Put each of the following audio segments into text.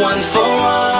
one for all.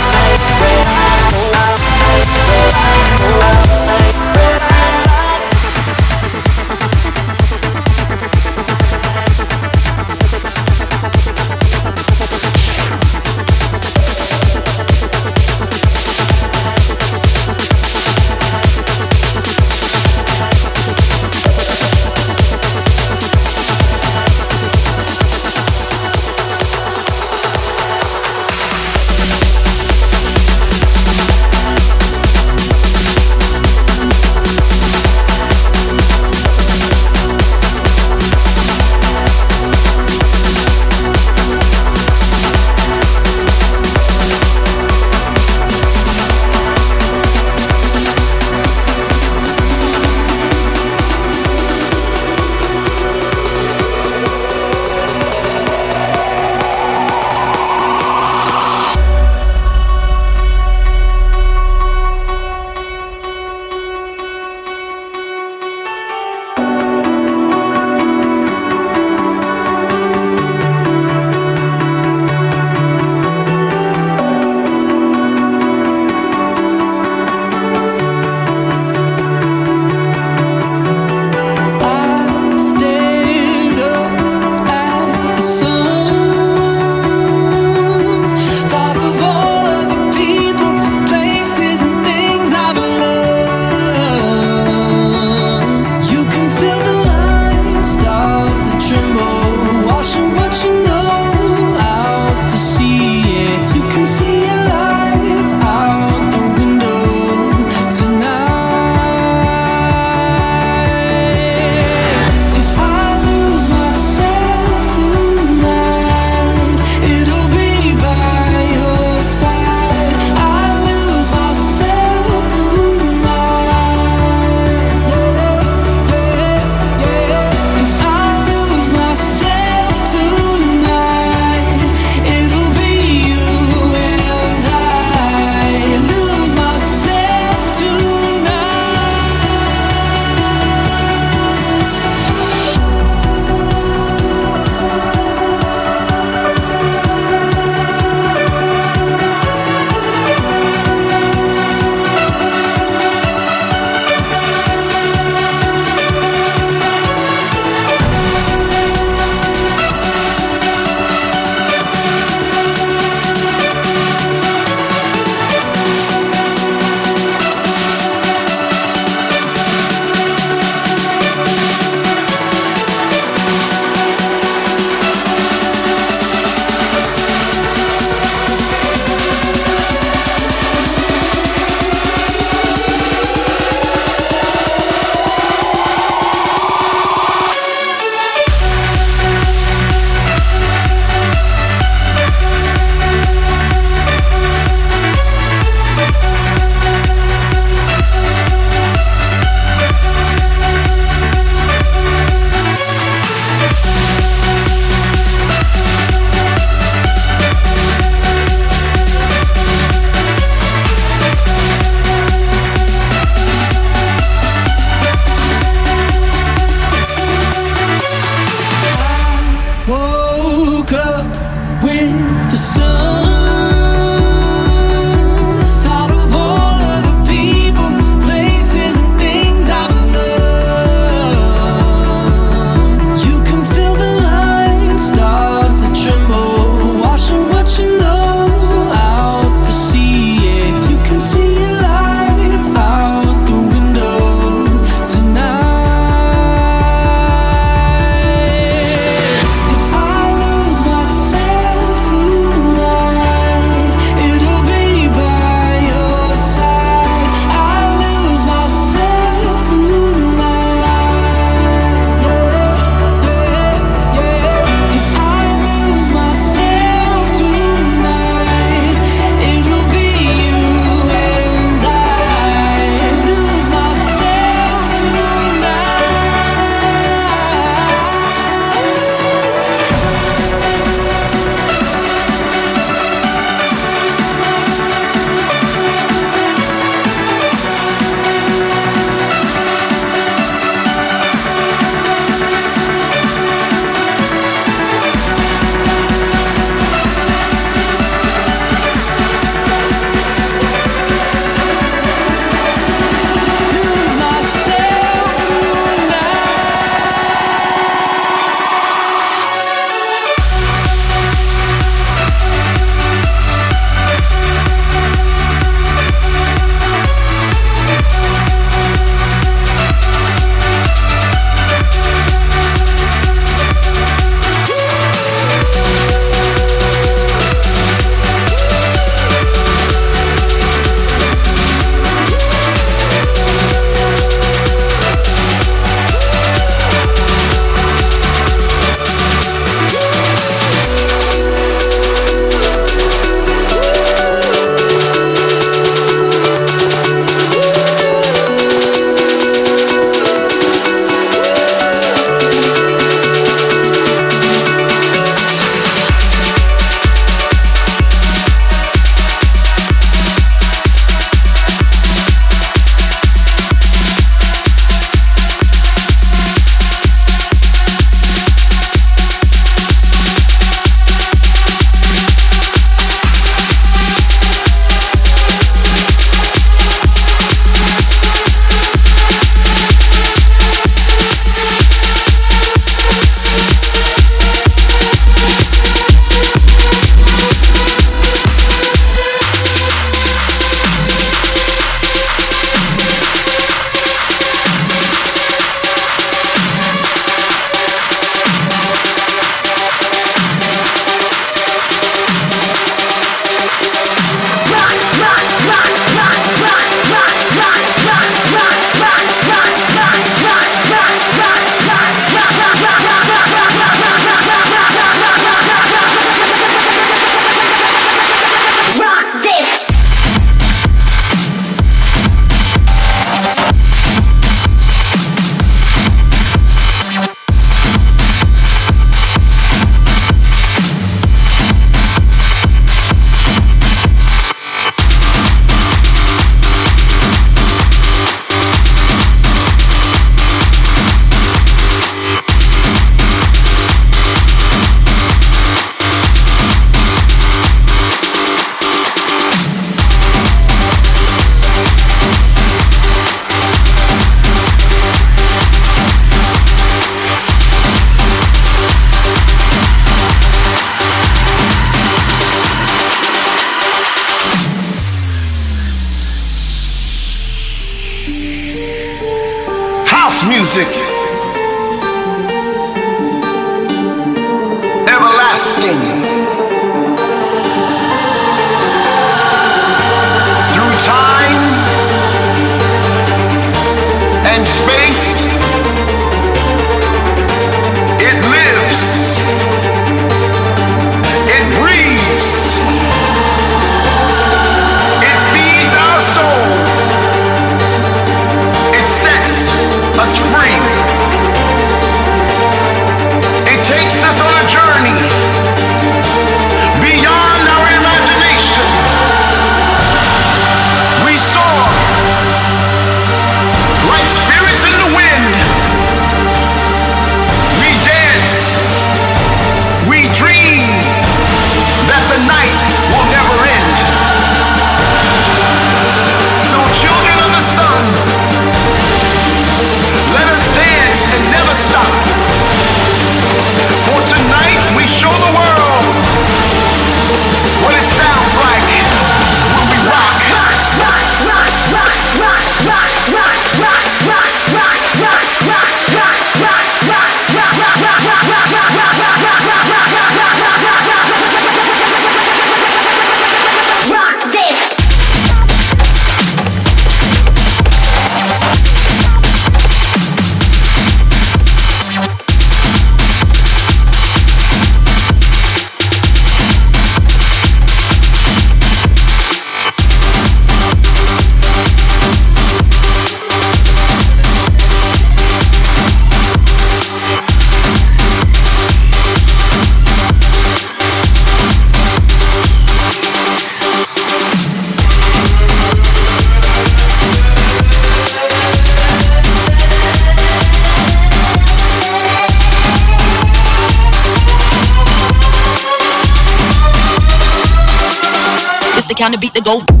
Kind of beat to go.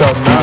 the night.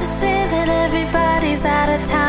to say that everybody's out of time.